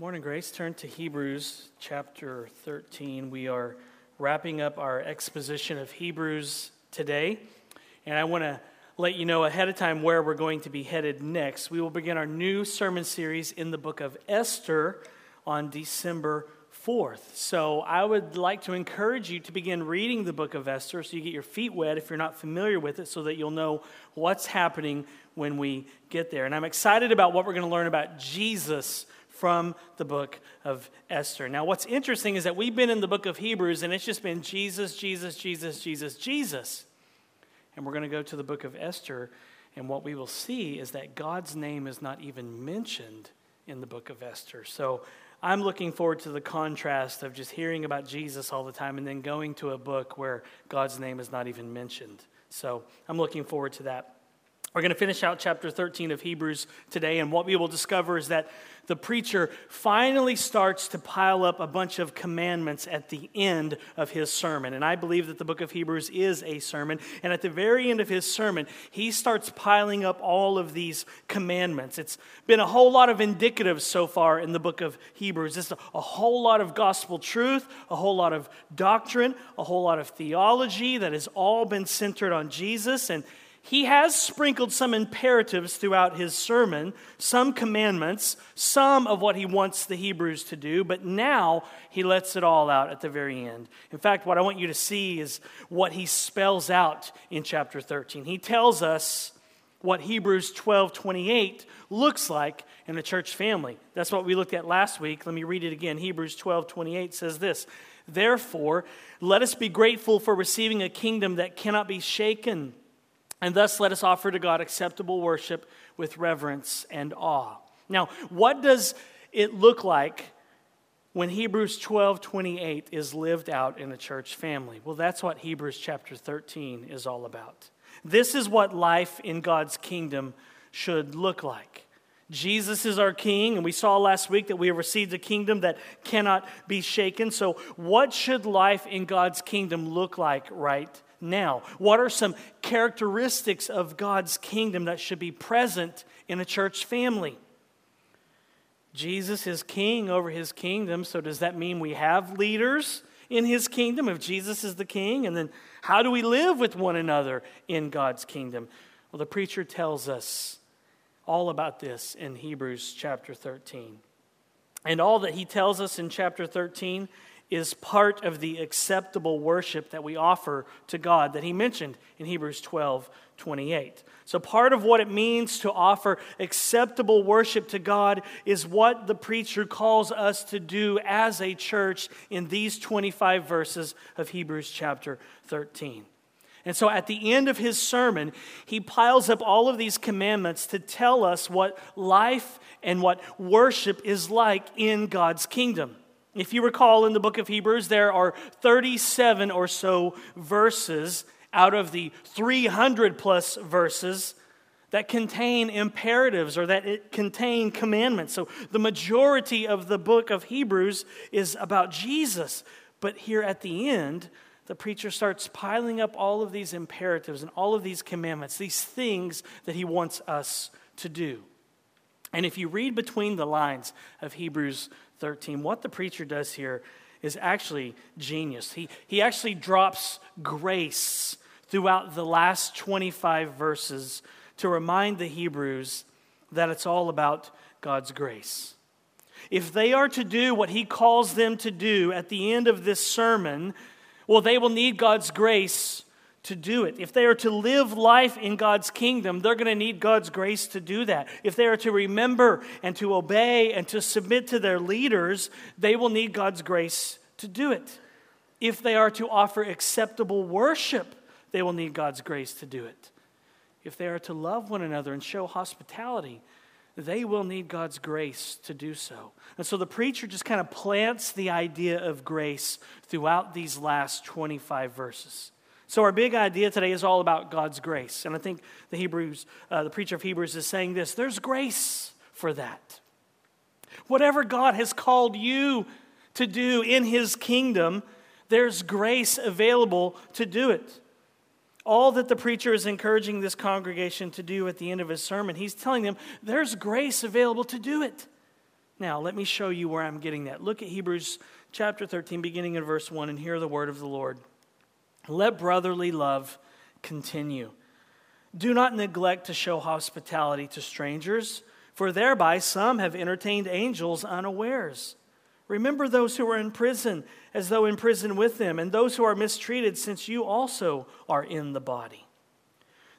Morning, Grace. Turn to Hebrews chapter 13. We are wrapping up our exposition of Hebrews today, and I want to let you know ahead of time where we're going to be headed next. We will begin our new sermon series in the book of Esther on December 4th. So I would like to encourage you to begin reading the book of Esther so you get your feet wet if you're not familiar with it, so that you'll know what's happening when we get there. And I'm excited about what we're going to learn about Jesus from the book of Esther. Now, what's interesting is that we've been in the book of Hebrews and it's just been Jesus, Jesus, Jesus, Jesus, Jesus. And we're going to go to the book of Esther, and what we will see is that God's name is not even mentioned in the book of Esther. So I'm looking forward to the contrast of just hearing about Jesus all the time and then going to a book where God's name is not even mentioned. So I'm looking forward to that. We're going to finish out chapter 13 of Hebrews today, and what we will discover is that the preacher finally starts to pile up a bunch of commandments at the end of his sermon. And I believe that the book of Hebrews is a sermon. And at the very end of his sermon, he starts piling up all of these commandments. It's been a whole lot of indicatives so far in the book of Hebrews. It's a, a whole lot of gospel truth, a whole lot of doctrine, a whole lot of theology that has all been centered on Jesus. And he has sprinkled some imperatives throughout his sermon, some commandments, some of what he wants the Hebrews to do, but now he lets it all out at the very end. In fact, what I want you to see is what he spells out in chapter 13. He tells us what Hebrews 12 28 looks like in a church family. That's what we looked at last week. Let me read it again. Hebrews 12 28 says this Therefore, let us be grateful for receiving a kingdom that cannot be shaken and thus, let us offer to God acceptable worship with reverence and awe. Now, what does it look like when Hebrews 12 28 is lived out in a church family? Well, that's what Hebrews chapter 13 is all about. This is what life in God's kingdom should look like. Jesus is our king, and we saw last week that we have received a kingdom that cannot be shaken. So, what should life in God's kingdom look like right now? What are some characteristics of God's kingdom that should be present in a church family? Jesus is king over his kingdom, so does that mean we have leaders in his kingdom if Jesus is the king? And then how do we live with one another in God's kingdom? Well, the preacher tells us all about this in Hebrews chapter 13. And all that he tells us in chapter 13 is part of the acceptable worship that we offer to God that he mentioned in Hebrews 12 28. So, part of what it means to offer acceptable worship to God is what the preacher calls us to do as a church in these 25 verses of Hebrews chapter 13. And so at the end of his sermon, he piles up all of these commandments to tell us what life and what worship is like in God's kingdom. If you recall in the book of Hebrews, there are 37 or so verses out of the 300 plus verses that contain imperatives or that it contain commandments. So the majority of the book of Hebrews is about Jesus. But here at the end, the preacher starts piling up all of these imperatives and all of these commandments, these things that he wants us to do. And if you read between the lines of Hebrews 13, what the preacher does here is actually genius. He, he actually drops grace throughout the last 25 verses to remind the Hebrews that it's all about God's grace. If they are to do what he calls them to do at the end of this sermon, well, they will need God's grace to do it. If they are to live life in God's kingdom, they're going to need God's grace to do that. If they are to remember and to obey and to submit to their leaders, they will need God's grace to do it. If they are to offer acceptable worship, they will need God's grace to do it. If they are to love one another and show hospitality, they will need God's grace to do so. And so the preacher just kind of plants the idea of grace throughout these last 25 verses. So our big idea today is all about God's grace. And I think the Hebrews, uh, the preacher of Hebrews is saying this there's grace for that. Whatever God has called you to do in his kingdom, there's grace available to do it. All that the preacher is encouraging this congregation to do at the end of his sermon, he's telling them there's grace available to do it. Now, let me show you where I'm getting that. Look at Hebrews chapter 13, beginning in verse 1, and hear the word of the Lord. Let brotherly love continue. Do not neglect to show hospitality to strangers, for thereby some have entertained angels unawares. Remember those who are in prison, as though in prison with them, and those who are mistreated, since you also are in the body.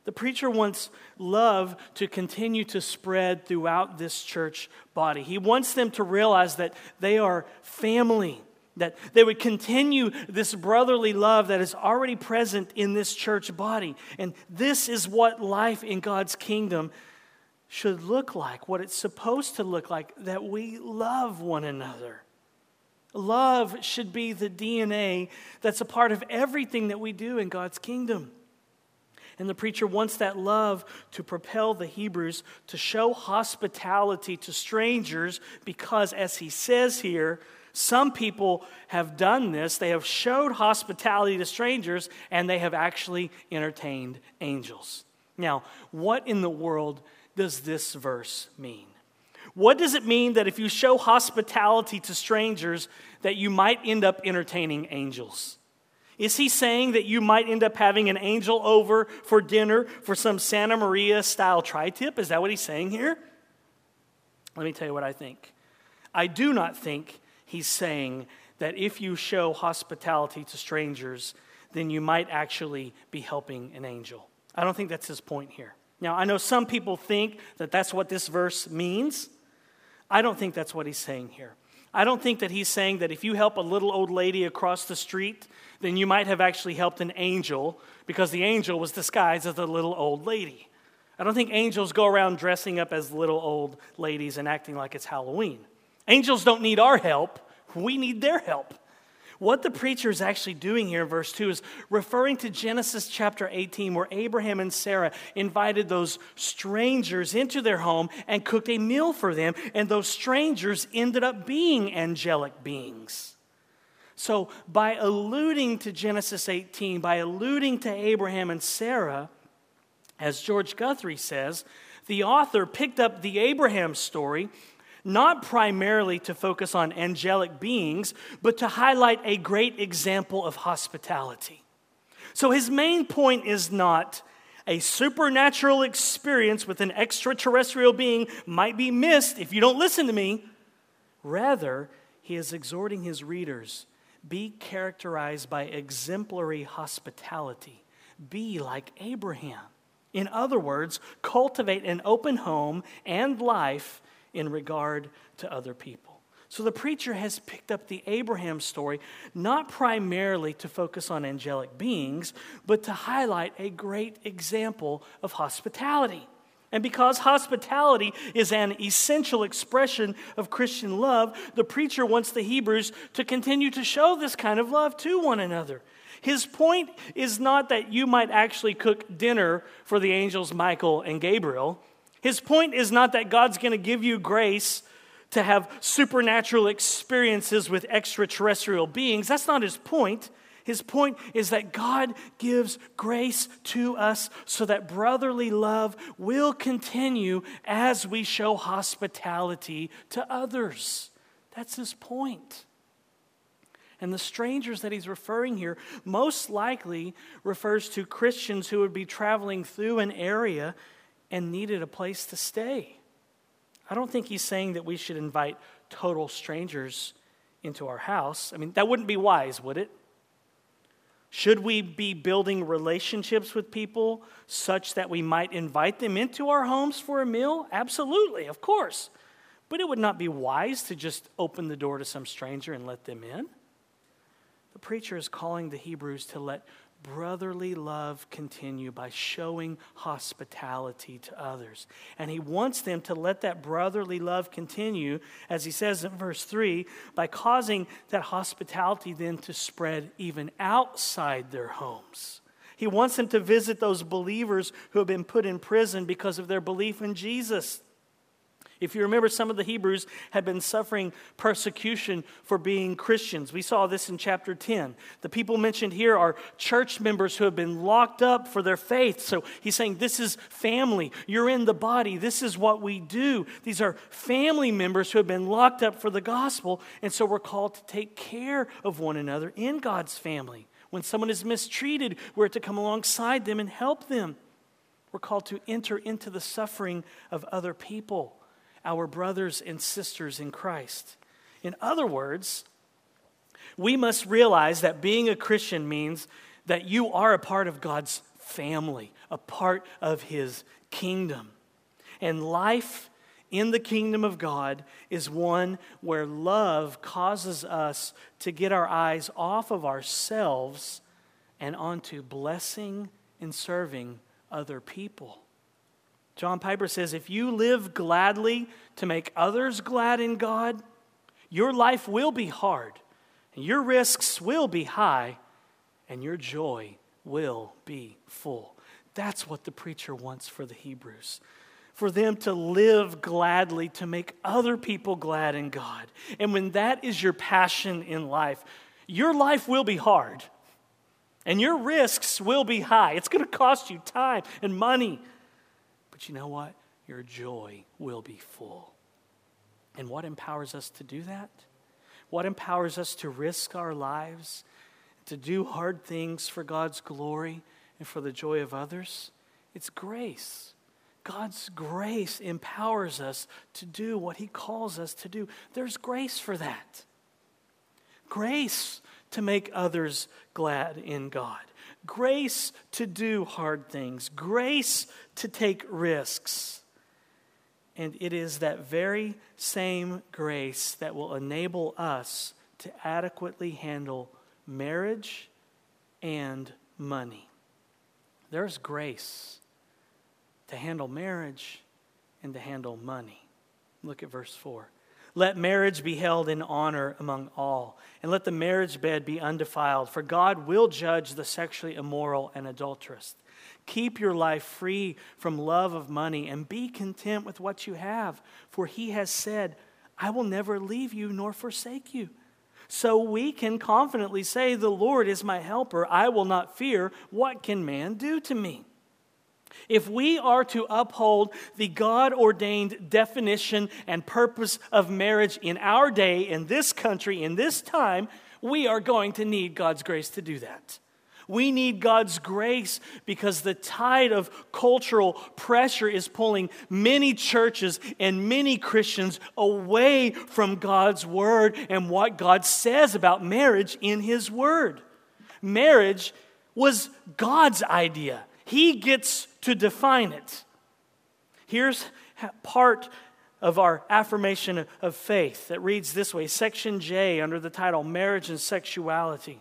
The preacher wants love to continue to spread throughout this church body. He wants them to realize that they are family, that they would continue this brotherly love that is already present in this church body. And this is what life in God's kingdom should look like, what it's supposed to look like, that we love one another. Love should be the DNA that's a part of everything that we do in God's kingdom. And the preacher wants that love to propel the Hebrews to show hospitality to strangers because, as he says here, some people have done this. They have showed hospitality to strangers and they have actually entertained angels. Now, what in the world does this verse mean? What does it mean that if you show hospitality to strangers that you might end up entertaining angels? Is he saying that you might end up having an angel over for dinner for some Santa Maria style tri tip? Is that what he's saying here? Let me tell you what I think. I do not think he's saying that if you show hospitality to strangers, then you might actually be helping an angel. I don't think that's his point here. Now, I know some people think that that's what this verse means. I don't think that's what he's saying here. I don't think that he's saying that if you help a little old lady across the street, then you might have actually helped an angel because the angel was disguised as a little old lady. I don't think angels go around dressing up as little old ladies and acting like it's Halloween. Angels don't need our help, we need their help. What the preacher is actually doing here in verse 2 is referring to Genesis chapter 18, where Abraham and Sarah invited those strangers into their home and cooked a meal for them, and those strangers ended up being angelic beings. So, by alluding to Genesis 18, by alluding to Abraham and Sarah, as George Guthrie says, the author picked up the Abraham story not primarily to focus on angelic beings, but to highlight a great example of hospitality. So his main point is not a supernatural experience with an extraterrestrial being might be missed if you don't listen to me. Rather, he is exhorting his readers be characterized by exemplary hospitality. Be like Abraham. In other words, cultivate an open home and life in regard to other people. So the preacher has picked up the Abraham story not primarily to focus on angelic beings, but to highlight a great example of hospitality. And because hospitality is an essential expression of Christian love, the preacher wants the Hebrews to continue to show this kind of love to one another. His point is not that you might actually cook dinner for the angels Michael and Gabriel. His point is not that God's going to give you grace to have supernatural experiences with extraterrestrial beings. That's not his point. His point is that God gives grace to us so that brotherly love will continue as we show hospitality to others. That's his point. And the strangers that he's referring here most likely refers to Christians who would be traveling through an area and needed a place to stay. I don't think he's saying that we should invite total strangers into our house. I mean, that wouldn't be wise, would it? Should we be building relationships with people such that we might invite them into our homes for a meal? Absolutely, of course. But it would not be wise to just open the door to some stranger and let them in. The preacher is calling the Hebrews to let brotherly love continue by showing hospitality to others. And he wants them to let that brotherly love continue, as he says in verse 3, by causing that hospitality then to spread even outside their homes. He wants them to visit those believers who have been put in prison because of their belief in Jesus. If you remember, some of the Hebrews had been suffering persecution for being Christians. We saw this in chapter 10. The people mentioned here are church members who have been locked up for their faith. So he's saying, This is family. You're in the body. This is what we do. These are family members who have been locked up for the gospel. And so we're called to take care of one another in God's family. When someone is mistreated, we're to come alongside them and help them. We're called to enter into the suffering of other people our brothers and sisters in Christ. In other words, we must realize that being a Christian means that you are a part of God's family, a part of His kingdom. And life in the kingdom of God is one where love causes us to get our eyes off of ourselves and onto blessing and serving other people. John Piper says if you live gladly to make others glad in God, your life will be hard, and your risks will be high, and your joy will be full. That's what the preacher wants for the Hebrews. For them to live gladly, to make other people glad in God. And when that is your passion in life, your life will be hard. And your risks will be high. It's going to cost you time and money. But you know what? Your joy will be full. And what empowers us to do that? What empowers us to risk our lives, to do hard things for God's glory and for the joy of others? It's grace. God's grace empowers us to do what He calls us to do. There's grace for that. Grace to make others glad in God grace to do hard things, grace to take risks. And it is that very same grace that will enable us to adequately handle marriage and money. There's grace to handle marriage and to handle money. Look at verse 4. Let marriage be held in honor among all, and let the marriage bed be undefiled, for God will judge the sexually immoral and adulterous. Keep your life free from love of money and be content with what you have, for he has said, I will never leave you nor forsake you. So we can confidently say, The Lord is my helper. I will not fear. What can man do to me? If we are to uphold the God ordained definition and purpose of marriage in our day, in this country, in this time, we are going to need God's grace to do that. We need God's grace because the tide of cultural pressure is pulling many churches and many Christians away from God's word and what God says about marriage in His word. Marriage was God's idea, He gets to define it. Here's part of our affirmation of faith that reads this way Section J under the title Marriage and Sexuality.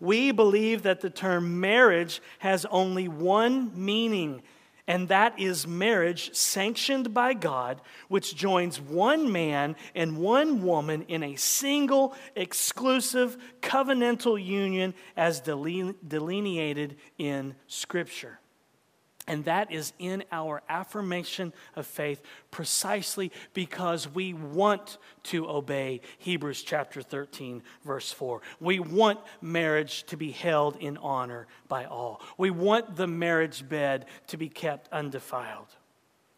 We believe that the term marriage has only one meaning, and that is marriage sanctioned by God, which joins one man and one woman in a single, exclusive, covenantal union as delineated in Scripture. And that is in our affirmation of faith precisely because we want to obey Hebrews chapter 13, verse 4. We want marriage to be held in honor by all. We want the marriage bed to be kept undefiled.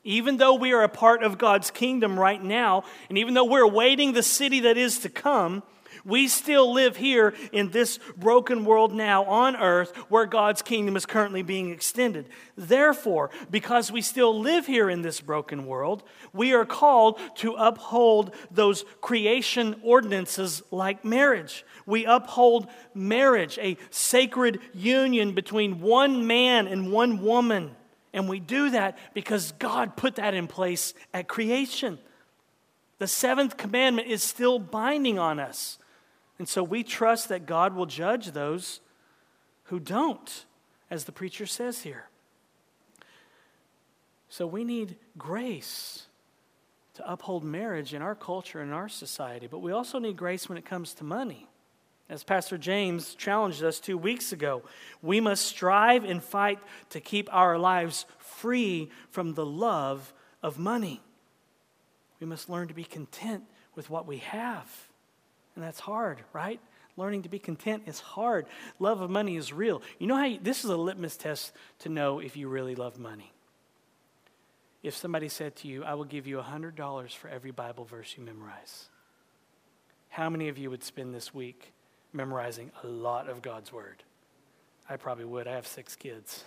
Even though we are a part of God's kingdom right now, and even though we're awaiting the city that is to come, we still live here in this broken world now on earth where God's kingdom is currently being extended. Therefore, because we still live here in this broken world, we are called to uphold those creation ordinances like marriage. We uphold marriage, a sacred union between one man and one woman. And we do that because God put that in place at creation. The seventh commandment is still binding on us. And so we trust that God will judge those who don't, as the preacher says here. So we need grace to uphold marriage in our culture and our society, but we also need grace when it comes to money. As Pastor James challenged us two weeks ago, we must strive and fight to keep our lives free from the love of money. we must learn to be content with what we have. And that's hard, right? Learning to be content is hard. Love of money is real. You know how you, this is a litmus test to know if you really love money. If somebody said to you, I will give you $100 for every Bible verse you memorize, how many of you would spend this week memorizing a lot of God's Word? I probably would. I have six kids.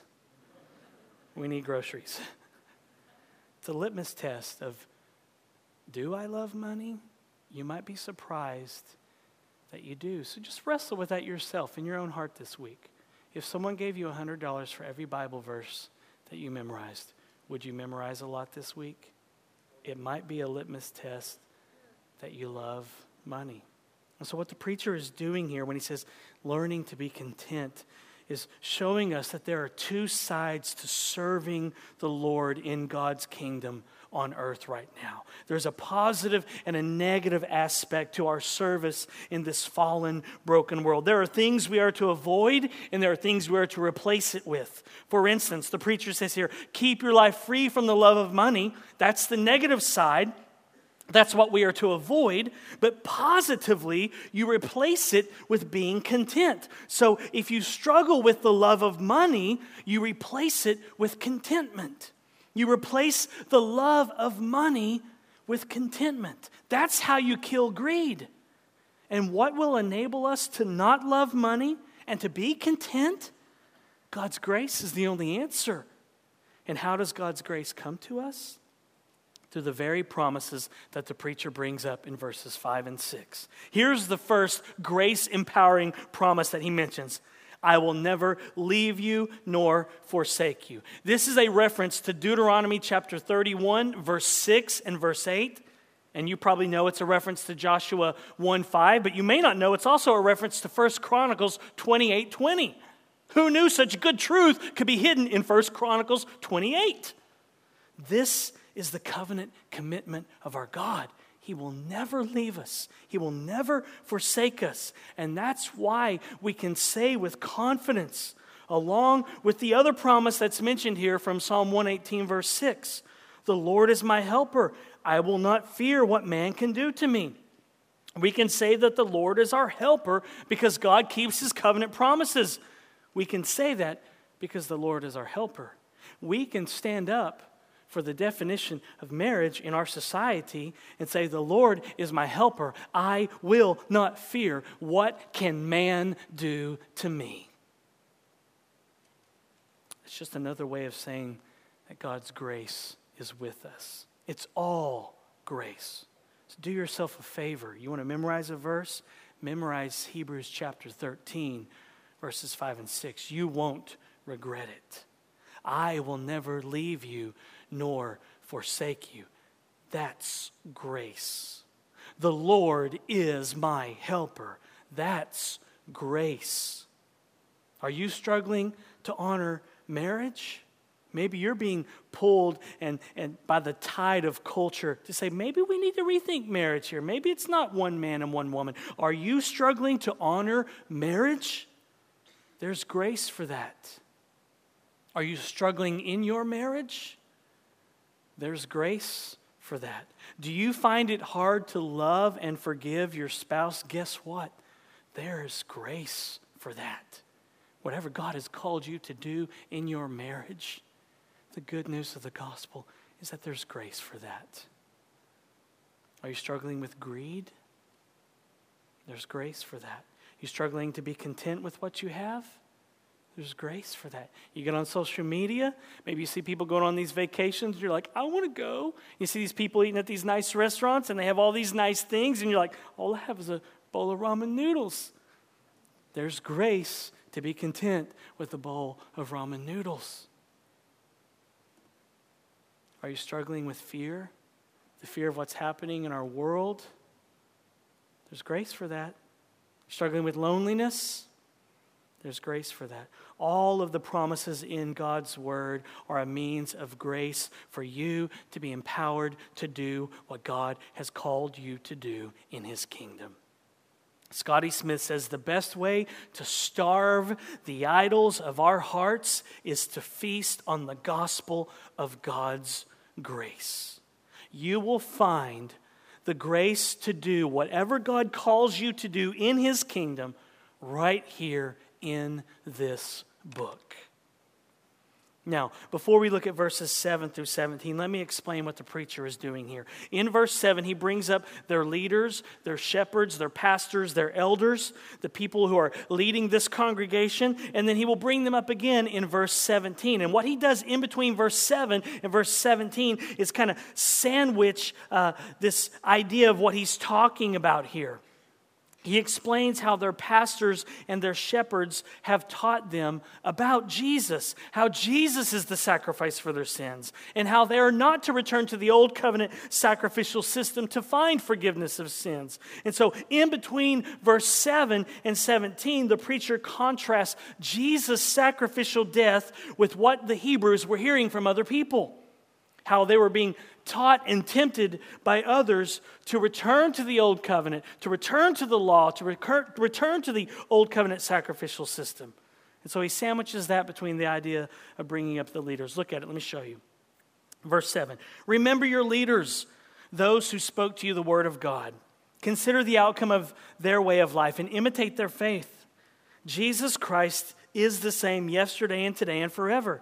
We need groceries. It's a litmus test of do I love money? You might be surprised that you do. So just wrestle with that yourself in your own heart this week. If someone gave you $100 for every Bible verse that you memorized, would you memorize a lot this week? It might be a litmus test that you love money. And so, what the preacher is doing here when he says learning to be content is showing us that there are two sides to serving the Lord in God's kingdom on earth right now. There's a positive and a negative aspect to our service in this fallen, broken world. There are things we are to avoid, and there are things we are to replace it with. For instance, the preacher says here, keep your life free from the love of money. That's the negative side. That's what we are to avoid, but positively, you replace it with being content. So if you struggle with the love of money, you replace it with contentment. You replace the love of money with contentment. That's how you kill greed. And what will enable us to not love money and to be content? God's grace is the only answer. And how does God's grace come to us? Through the very promises that the preacher brings up in verses 5 and 6. Here's the first grace empowering promise that he mentions I will never leave you nor forsake you. This is a reference to Deuteronomy chapter 31, verse 6 and verse 8. And you probably know it's a reference to Joshua 1 5, but you may not know it's also a reference to 1 Chronicles 28 20. Who knew such good truth could be hidden in 1 Chronicles 28? This is the covenant commitment of our God. He will never leave us. He will never forsake us. And that's why we can say with confidence, along with the other promise that's mentioned here from Psalm 118, verse 6 The Lord is my helper. I will not fear what man can do to me. We can say that the Lord is our helper because God keeps his covenant promises. We can say that because the Lord is our helper. We can stand up for the definition of marriage in our society and say, The Lord is my helper. I will not fear. What can man do to me? It's just another way of saying that God's grace is with us. It's all grace. So do yourself a favor. You want to memorize a verse? Memorize Hebrews chapter 13, verses 5 and 6. You won't regret it. I will never leave you nor forsake you. That's grace. The Lord is my helper. That's grace. Are you struggling to honor marriage? Maybe you're being pulled and, and by the tide of culture to say, maybe we need to rethink marriage here. Maybe it's not one man and one woman. Are you struggling to honor marriage? There's grace for that. Are you struggling in your marriage? There's grace for that. Do you find it hard to love and forgive your spouse? Guess what? There's grace for that. Whatever God has called you to do in your marriage, the good news of the gospel is that there's grace for that. Are you struggling with greed? There's grace for that. You struggling to be content with what you have? There's grace for that. You get on social media, maybe you see people going on these vacations, you're like, I want to go. You see these people eating at these nice restaurants and they have all these nice things, and you're like, all I have is a bowl of ramen noodles. There's grace to be content with a bowl of ramen noodles. Are you struggling with fear? The fear of what's happening in our world? There's grace for that. Struggling with loneliness? There's grace for that. All of the promises in God's word are a means of grace for you to be empowered to do what God has called you to do in his kingdom. Scotty Smith says the best way to starve the idols of our hearts is to feast on the gospel of God's grace. you will find the grace to do whatever God calls you to do in His kingdom right here in this book. Now, before we look at verses 7 through 17, let me explain what the preacher is doing here. In verse 7, he brings up their leaders, their shepherds, their pastors, their elders, the people who are leading this congregation, and then he will bring them up again in verse 17. And what he does in between verse 7 and verse 17 is kind of sandwich uh, this idea of what he's talking about here he explains how their pastors and their shepherds have taught them about Jesus, how Jesus is the sacrifice for their sins, and how they are not to return to the old covenant sacrificial system to find forgiveness of sins. And so, in between verse 7 and 17, the preacher contrasts Jesus' sacrificial death with what the Hebrews were hearing from other people, how they were being taught and tempted by others to return to the old covenant, to return to the law, to recur, return to the old covenant sacrificial system. And so he sandwiches that between the idea of bringing up the leaders. Look at it, let me show you. Verse 7 Remember your leaders, those who spoke to you the word of God. Consider the outcome of their way of life and imitate their faith. Jesus Christ is the same yesterday and today and forever.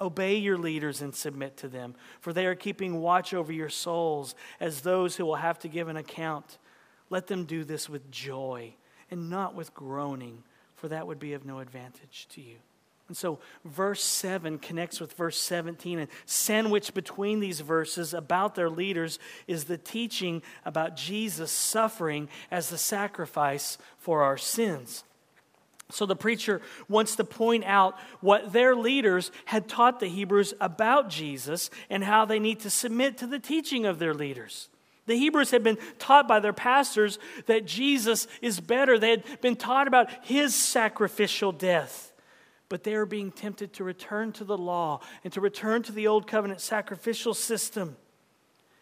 Obey your leaders and submit to them, for they are keeping watch over your souls as those who will have to give an account. Let them do this with joy and not with groaning, for that would be of no advantage to you. And so, verse 7 connects with verse 17, and sandwiched between these verses about their leaders is the teaching about Jesus suffering as the sacrifice for our sins. So, the preacher wants to point out what their leaders had taught the Hebrews about Jesus and how they need to submit to the teaching of their leaders. The Hebrews had been taught by their pastors that Jesus is better. They had been taught about his sacrificial death. But they are being tempted to return to the law and to return to the old covenant sacrificial system.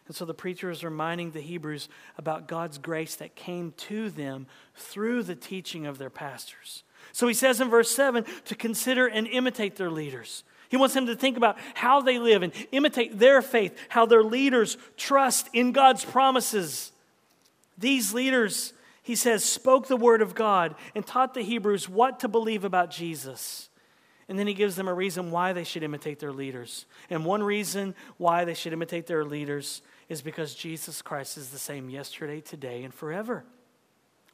And so the preacher is reminding the Hebrews about God's grace that came to them through the teaching of their pastors. So he says in verse 7 to consider and imitate their leaders. He wants them to think about how they live and imitate their faith, how their leaders trust in God's promises. These leaders, he says, spoke the word of God and taught the Hebrews what to believe about Jesus. And then he gives them a reason why they should imitate their leaders. And one reason why they should imitate their leaders is because Jesus Christ is the same yesterday, today, and forever.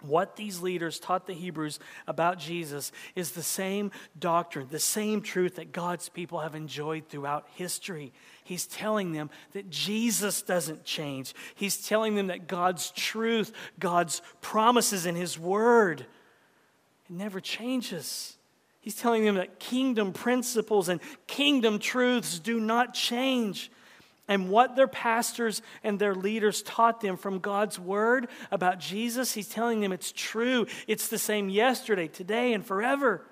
What these leaders taught the Hebrews about Jesus is the same doctrine, the same truth that God's people have enjoyed throughout history. He's telling them that Jesus doesn't change. He's telling them that God's truth, God's promises in His Word, it never changes. He's telling them that kingdom principles and kingdom truths do not change and what their pastors and their leaders taught them from God's word about Jesus, he's telling them it's true. It's the same yesterday, today, and forever.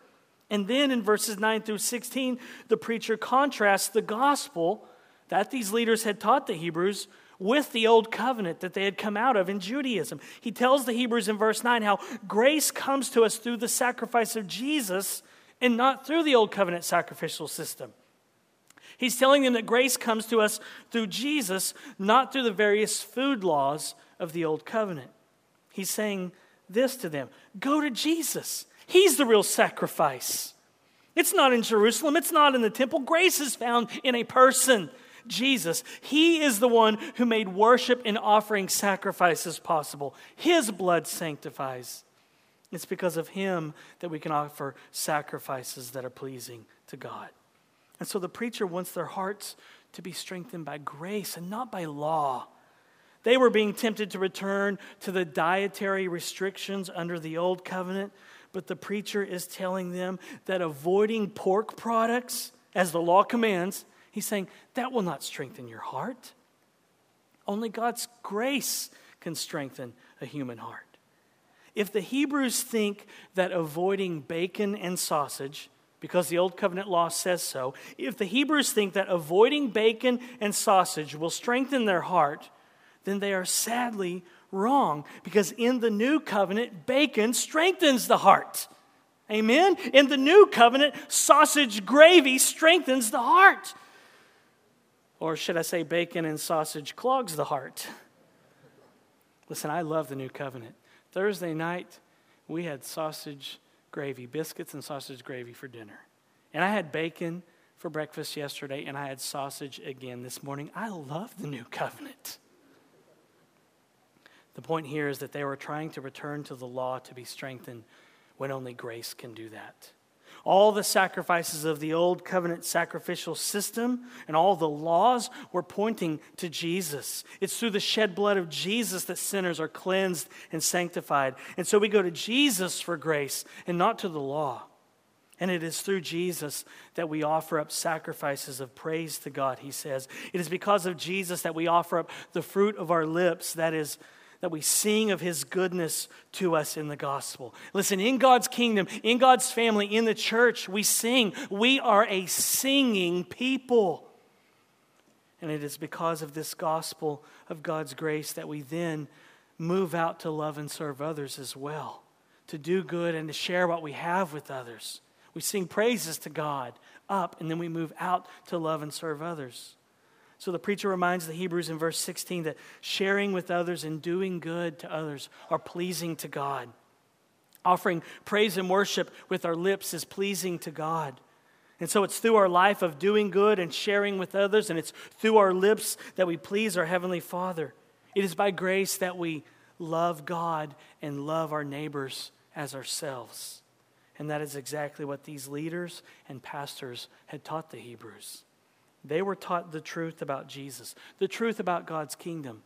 And then in verses 9 through 16, the preacher contrasts the gospel that these leaders had taught the Hebrews with the old covenant that they had come out of in Judaism. He tells the Hebrews in verse 9 how grace comes to us through the sacrifice of Jesus and not through the old covenant sacrificial system. He's telling them that grace comes to us through Jesus, not through the various food laws of the old covenant. He's saying this to them go to Jesus. He's the real sacrifice. It's not in Jerusalem, it's not in the temple. Grace is found in a person, Jesus. He is the one who made worship and offering sacrifices possible. His blood sanctifies. It's because of him that we can offer sacrifices that are pleasing to God. And so the preacher wants their hearts to be strengthened by grace and not by law. They were being tempted to return to the dietary restrictions under the old covenant, but the preacher is telling them that avoiding pork products, as the law commands, he's saying that will not strengthen your heart. Only God's grace can strengthen a human heart. If the Hebrews think that avoiding bacon and sausage, because the Old Covenant law says so, if the Hebrews think that avoiding bacon and sausage will strengthen their heart, then they are sadly wrong. Because in the New Covenant, bacon strengthens the heart. Amen? In the New Covenant, sausage gravy strengthens the heart. Or should I say, bacon and sausage clogs the heart? Listen, I love the New Covenant. Thursday night, we had sausage gravy, biscuits and sausage gravy for dinner. And I had bacon for breakfast yesterday, and I had sausage again this morning. I love the New Covenant. The point here is that they were trying to return to the law to be strengthened when only grace can do that. All the sacrifices of the old covenant sacrificial system and all the laws were pointing to Jesus. It's through the shed blood of Jesus that sinners are cleansed and sanctified. And so we go to Jesus for grace and not to the law. And it is through Jesus that we offer up sacrifices of praise to God, he says. It is because of Jesus that we offer up the fruit of our lips, that is, that we sing of his goodness to us in the gospel. Listen, in God's kingdom, in God's family, in the church, we sing. We are a singing people. And it is because of this gospel of God's grace that we then move out to love and serve others as well, to do good and to share what we have with others. We sing praises to God up, and then we move out to love and serve others. So the preacher reminds the Hebrews in verse 16 that sharing with others and doing good to others are pleasing to God. Offering praise and worship with our lips is pleasing to God. And so it's through our life of doing good and sharing with others, and it's through our lips that we please our Heavenly Father. It is by grace that we love God and love our neighbors as ourselves. And that is exactly what these leaders and pastors had taught the Hebrews. They were taught the truth about Jesus, the truth about God's kingdom.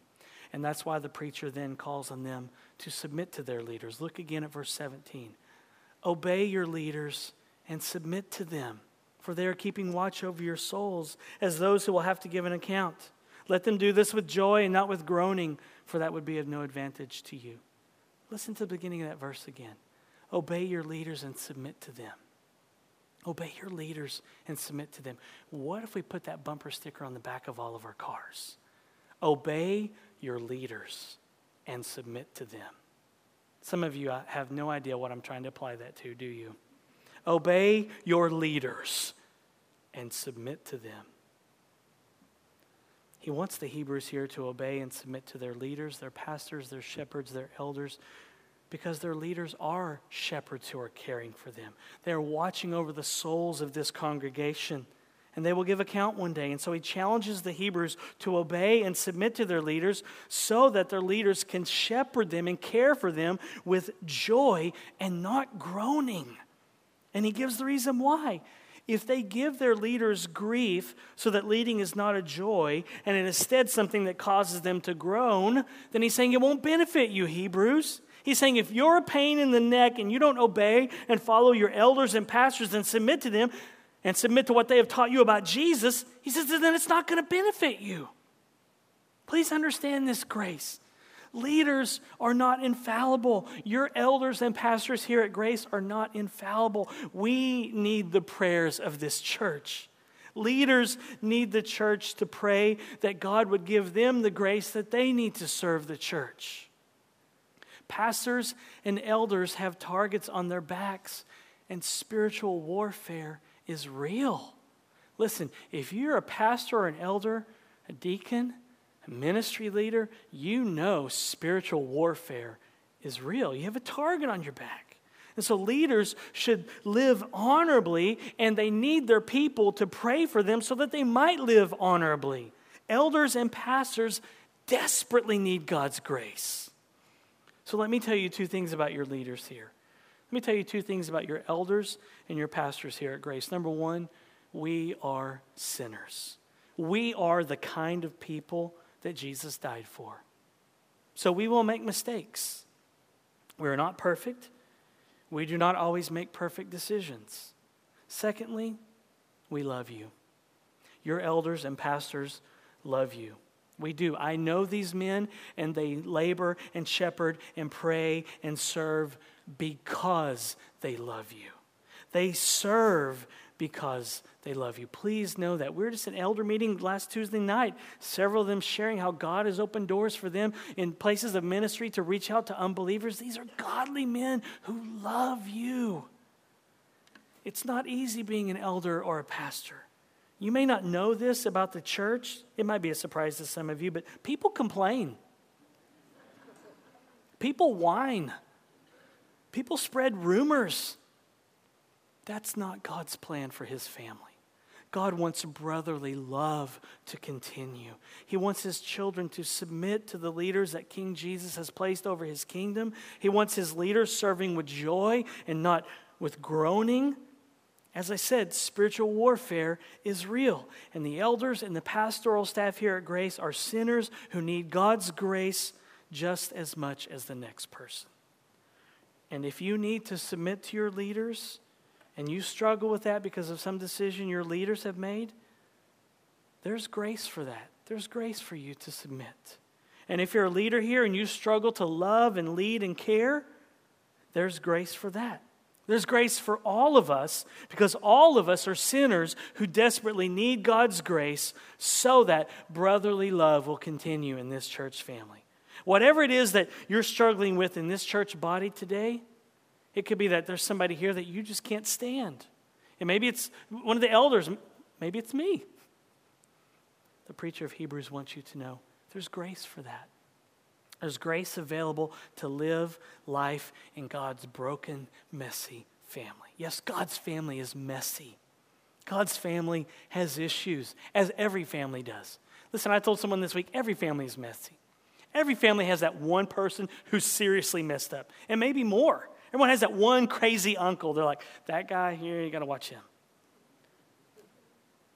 And that's why the preacher then calls on them to submit to their leaders. Look again at verse 17. Obey your leaders and submit to them, for they are keeping watch over your souls as those who will have to give an account. Let them do this with joy and not with groaning, for that would be of no advantage to you. Listen to the beginning of that verse again. Obey your leaders and submit to them. Obey your leaders and submit to them. What if we put that bumper sticker on the back of all of our cars? Obey your leaders and submit to them. Some of you have no idea what I'm trying to apply that to, do you? Obey your leaders and submit to them. He wants the Hebrews here to obey and submit to their leaders, their pastors, their shepherds, their elders, because their leaders are shepherds who are caring for them. They are watching over the souls of this congregation, and they will give account one day. And so he challenges the Hebrews to obey and submit to their leaders so that their leaders can shepherd them and care for them with joy and not groaning. And he gives the reason why. If they give their leaders grief so that leading is not a joy and instead something that causes them to groan, then he's saying it won't benefit you, Hebrews. He's saying if you're a pain in the neck and you don't obey and follow your elders and pastors and submit to them and submit to what they have taught you about Jesus, he says, then it's not going to benefit you. Please understand this grace. Leaders are not infallible. Your elders and pastors here at Grace are not infallible. We need the prayers of this church. Leaders need the church to pray that God would give them the grace that they need to serve the church. Pastors and elders have targets on their backs, and spiritual warfare is real. Listen, if you're a pastor or an elder, a deacon, ministry leader, you know spiritual warfare is real. You have a target on your back. And so leaders should live honorably, and they need their people to pray for them so that they might live honorably. Elders and pastors desperately need God's grace. So let me tell you two things about your leaders here. Let me tell you two things about your elders and your pastors here at Grace. Number one, we are sinners. We are the kind of people that Jesus died for. So we will make mistakes. We are not perfect. We do not always make perfect decisions. Secondly, we love you. Your elders and pastors love you. We do. I know these men, and they labor and shepherd and pray and serve because they love you. They serve because they love you. Please know that. We are just an elder meeting last Tuesday night, several of them sharing how God has opened doors for them in places of ministry to reach out to unbelievers. These are godly men who love you. It's not easy being an elder or a pastor. You may not know this about the church. It might be a surprise to some of you, but people complain. People whine. People spread rumors. That's not God's plan for his family. God wants brotherly love to continue. He wants his children to submit to the leaders that King Jesus has placed over his kingdom. He wants his leaders serving with joy and not with groaning. As I said, spiritual warfare is real. And the elders and the pastoral staff here at Grace are sinners who need God's grace just as much as the next person. And if you need to submit to your leaders, and you struggle with that because of some decision your leaders have made, there's grace for that. There's grace for you to submit. And if you're a leader here and you struggle to love and lead and care, there's grace for that. There's grace for all of us because all of us are sinners who desperately need God's grace so that brotherly love will continue in this church family. Whatever it is that you're struggling with in this church body today, it could be that there's somebody here that you just can't stand. And maybe it's one of the elders, maybe it's me. The preacher of Hebrews wants you to know there's grace for that. There's grace available to live life in God's broken, messy family. Yes, God's family is messy. God's family has issues, as every family does. Listen, I told someone this week every family is messy. Every family has that one person who's seriously messed up, and maybe more. Everyone has that one crazy uncle. They're like, that guy here, you got to watch him.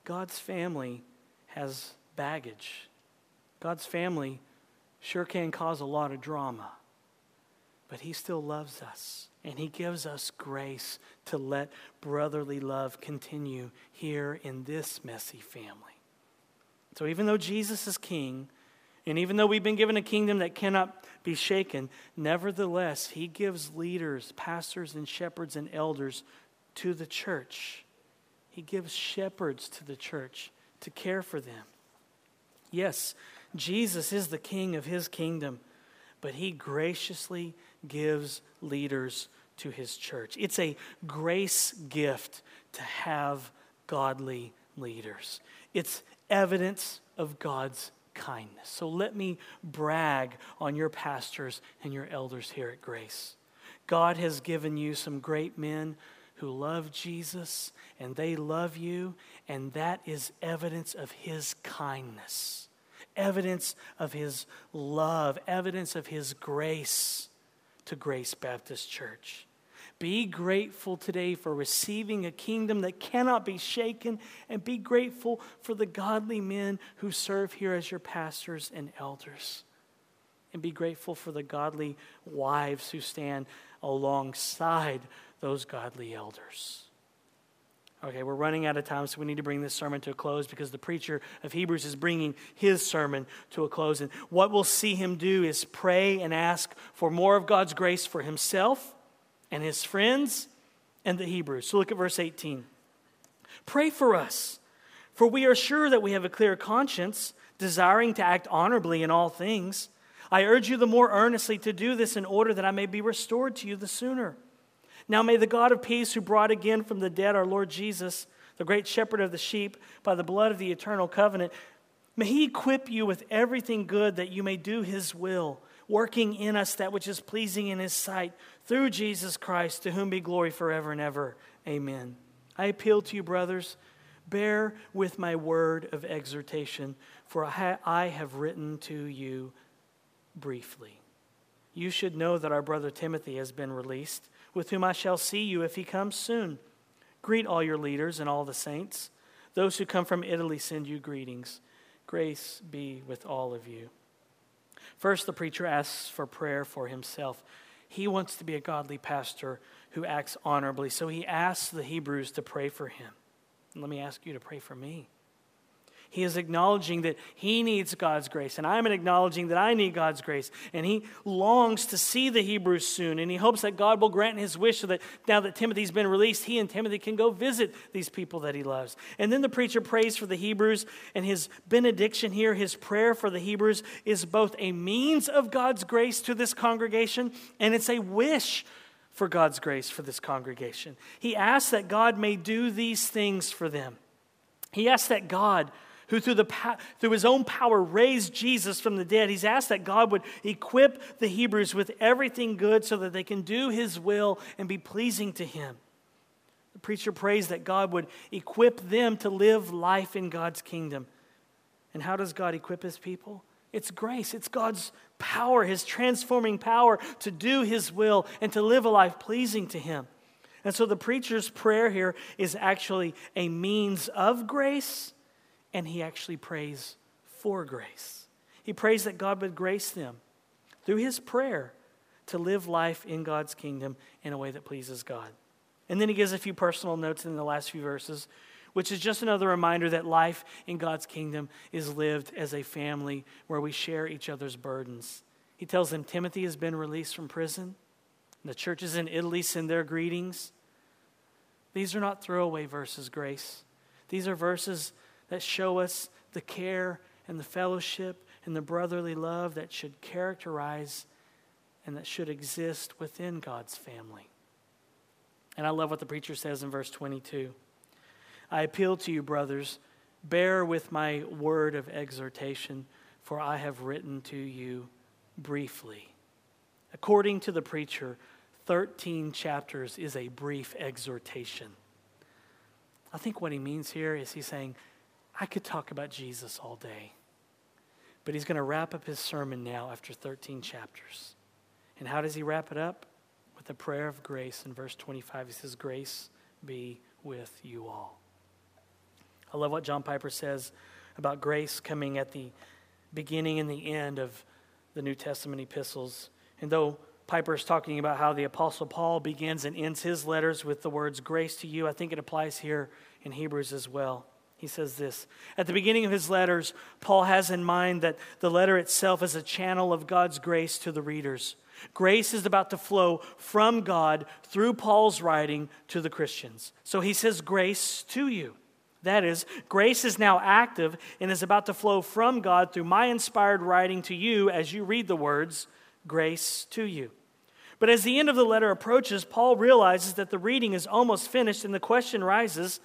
God's family has baggage. God's family sure can cause a lot of drama, but He still loves us. And He gives us grace to let brotherly love continue here in this messy family. So even though Jesus is king, and even though we've been given a kingdom that cannot be shaken, nevertheless, he gives leaders, pastors, and shepherds and elders to the church. He gives shepherds to the church to care for them. Yes, Jesus is the king of his kingdom, but he graciously gives leaders to his church. It's a grace gift to have godly leaders, it's evidence of God's kindness. So let me brag on your pastors and your elders here at Grace. God has given you some great men who love Jesus and they love you, and that is evidence of his kindness, evidence of his love, evidence of his grace to Grace Baptist Church. Be grateful today for receiving a kingdom that cannot be shaken, and be grateful for the godly men who serve here as your pastors and elders. And be grateful for the godly wives who stand alongside those godly elders. Okay, we're running out of time, so we need to bring this sermon to a close because the preacher of Hebrews is bringing his sermon to a close. And what we'll see him do is pray and ask for more of God's grace for himself and his friends and the Hebrews. So look at verse 18. Pray for us, for we are sure that we have a clear conscience, desiring to act honorably in all things. I urge you the more earnestly to do this in order that I may be restored to you the sooner. Now may the God of peace, who brought again from the dead our Lord Jesus, the great shepherd of the sheep, by the blood of the eternal covenant, may he equip you with everything good that you may do his will working in us that which is pleasing in his sight through Jesus Christ, to whom be glory forever and ever. Amen. I appeal to you, brothers, bear with my word of exhortation, for I have written to you briefly. You should know that our brother Timothy has been released with whom I shall see you if he comes soon. Greet all your leaders and all the saints. Those who come from Italy send you greetings. Grace be with all of you. First, the preacher asks for prayer for himself. He wants to be a godly pastor who acts honorably, so he asks the Hebrews to pray for him. let me ask you to pray for me. He is acknowledging that he needs God's grace, and I'm acknowledging that I need God's grace. And he longs to see the Hebrews soon, and he hopes that God will grant his wish so that now that Timothy's been released, he and Timothy can go visit these people that he loves. And then the preacher prays for the Hebrews, and his benediction here, his prayer for the Hebrews, is both a means of God's grace to this congregation, and it's a wish for God's grace for this congregation. He asks that God may do these things for them. He asks that God who through, the, through his own power raised Jesus from the dead. He's asked that God would equip the Hebrews with everything good so that they can do his will and be pleasing to him. The preacher prays that God would equip them to live life in God's kingdom. And how does God equip his people? It's grace, it's God's power, his transforming power to do his will and to live a life pleasing to him. And so the preacher's prayer here is actually a means of grace and he actually prays for grace. He prays that God would grace them through his prayer to live life in God's kingdom in a way that pleases God. And then he gives a few personal notes in the last few verses, which is just another reminder that life in God's kingdom is lived as a family where we share each other's burdens. He tells them Timothy has been released from prison. The churches in Italy send their greetings. These are not throwaway verses, Grace. These are verses that show us the care and the fellowship and the brotherly love that should characterize and that should exist within God's family. And I love what the preacher says in verse 22. I appeal to you, brothers, bear with my word of exhortation, for I have written to you briefly. According to the preacher, 13 chapters is a brief exhortation. I think what he means here is he's saying, I could talk about Jesus all day. But he's going to wrap up his sermon now after 13 chapters. And how does he wrap it up? With a prayer of grace. In verse 25, he says, Grace be with you all. I love what John Piper says about grace coming at the beginning and the end of the New Testament epistles. And though Piper is talking about how the Apostle Paul begins and ends his letters with the words grace to you, I think it applies here in Hebrews as well. He says this At the beginning of his letters, Paul has in mind that the letter itself is a channel of God's grace to the readers. Grace is about to flow from God through Paul's writing to the Christians. So he says, Grace to you. That is, grace is now active and is about to flow from God through my inspired writing to you as you read the words, Grace to you. But as the end of the letter approaches, Paul realizes that the reading is almost finished and the question rises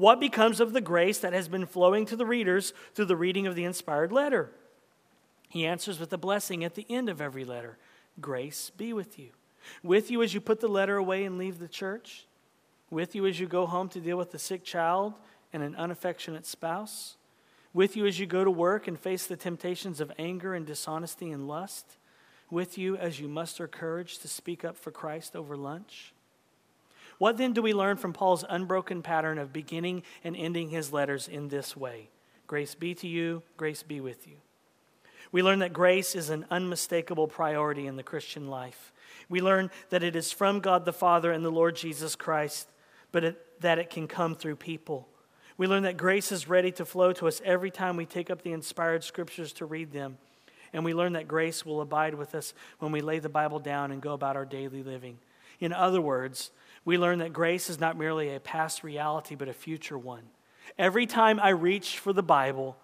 what becomes of the grace that has been flowing to the readers through the reading of the inspired letter? He answers with a blessing at the end of every letter Grace be with you. With you as you put the letter away and leave the church. With you as you go home to deal with a sick child and an unaffectionate spouse. With you as you go to work and face the temptations of anger and dishonesty and lust. With you as you muster courage to speak up for Christ over lunch what then do we learn from Paul's unbroken pattern of beginning and ending his letters in this way? Grace be to you, grace be with you. We learn that grace is an unmistakable priority in the Christian life. We learn that it is from God the Father and the Lord Jesus Christ, but it, that it can come through people. We learn that grace is ready to flow to us every time we take up the inspired scriptures to read them. And we learn that grace will abide with us when we lay the Bible down and go about our daily living. In other words, we learn that grace is not merely a past reality, but a future one. Every time I reach for the Bible,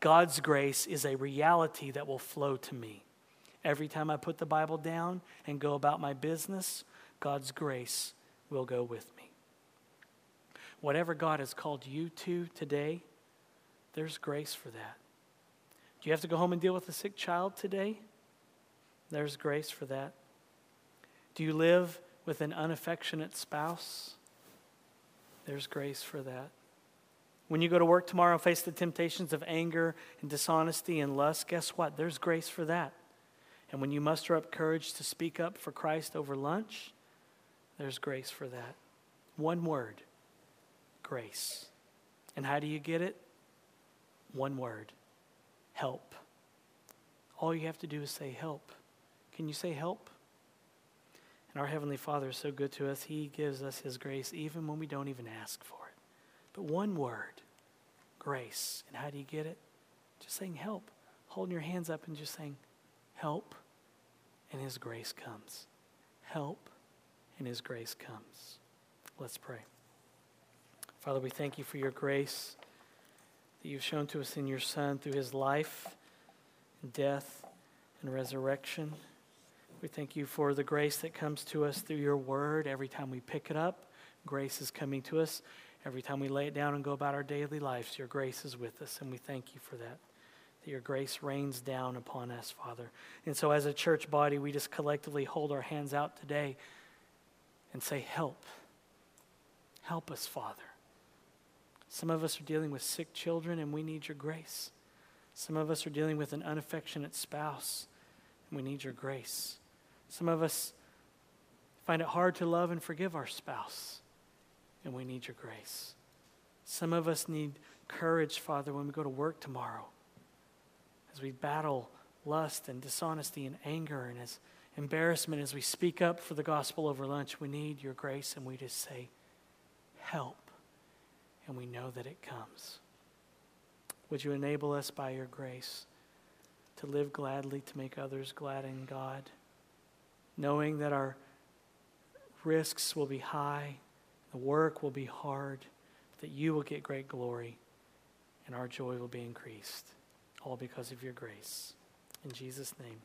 God's grace is a reality that will flow to me. Every time I put the Bible down and go about my business, God's grace will go with me. Whatever God has called you to today, there's grace for that. Do you have to go home and deal with a sick child today? There's grace for that. Do you live with an unaffectionate spouse, there's grace for that. When you go to work tomorrow, face the temptations of anger and dishonesty and lust, guess what? There's grace for that. And when you muster up courage to speak up for Christ over lunch, there's grace for that. One word grace. And how do you get it? One word help. All you have to do is say help. Can you say help? And our Heavenly Father is so good to us, He gives us His grace even when we don't even ask for it. But one word grace. And how do you get it? Just saying help. Holding your hands up and just saying help, and His grace comes. Help, and His grace comes. Let's pray. Father, we thank you for your grace that you've shown to us in your Son through his life, death, and resurrection. We thank you for the grace that comes to us through your word. Every time we pick it up, grace is coming to us. Every time we lay it down and go about our daily lives, your grace is with us, and we thank you for that. That your grace rains down upon us, Father. And so, as a church body, we just collectively hold our hands out today and say, Help. Help us, Father. Some of us are dealing with sick children, and we need your grace. Some of us are dealing with an unaffectionate spouse, and we need your grace. Some of us find it hard to love and forgive our spouse, and we need your grace. Some of us need courage, Father, when we go to work tomorrow, as we battle lust and dishonesty and anger and as embarrassment as we speak up for the gospel over lunch. We need your grace, and we just say, Help. And we know that it comes. Would you enable us by your grace to live gladly, to make others glad in God, knowing that our risks will be high, the work will be hard, that you will get great glory, and our joy will be increased, all because of your grace. In Jesus' name.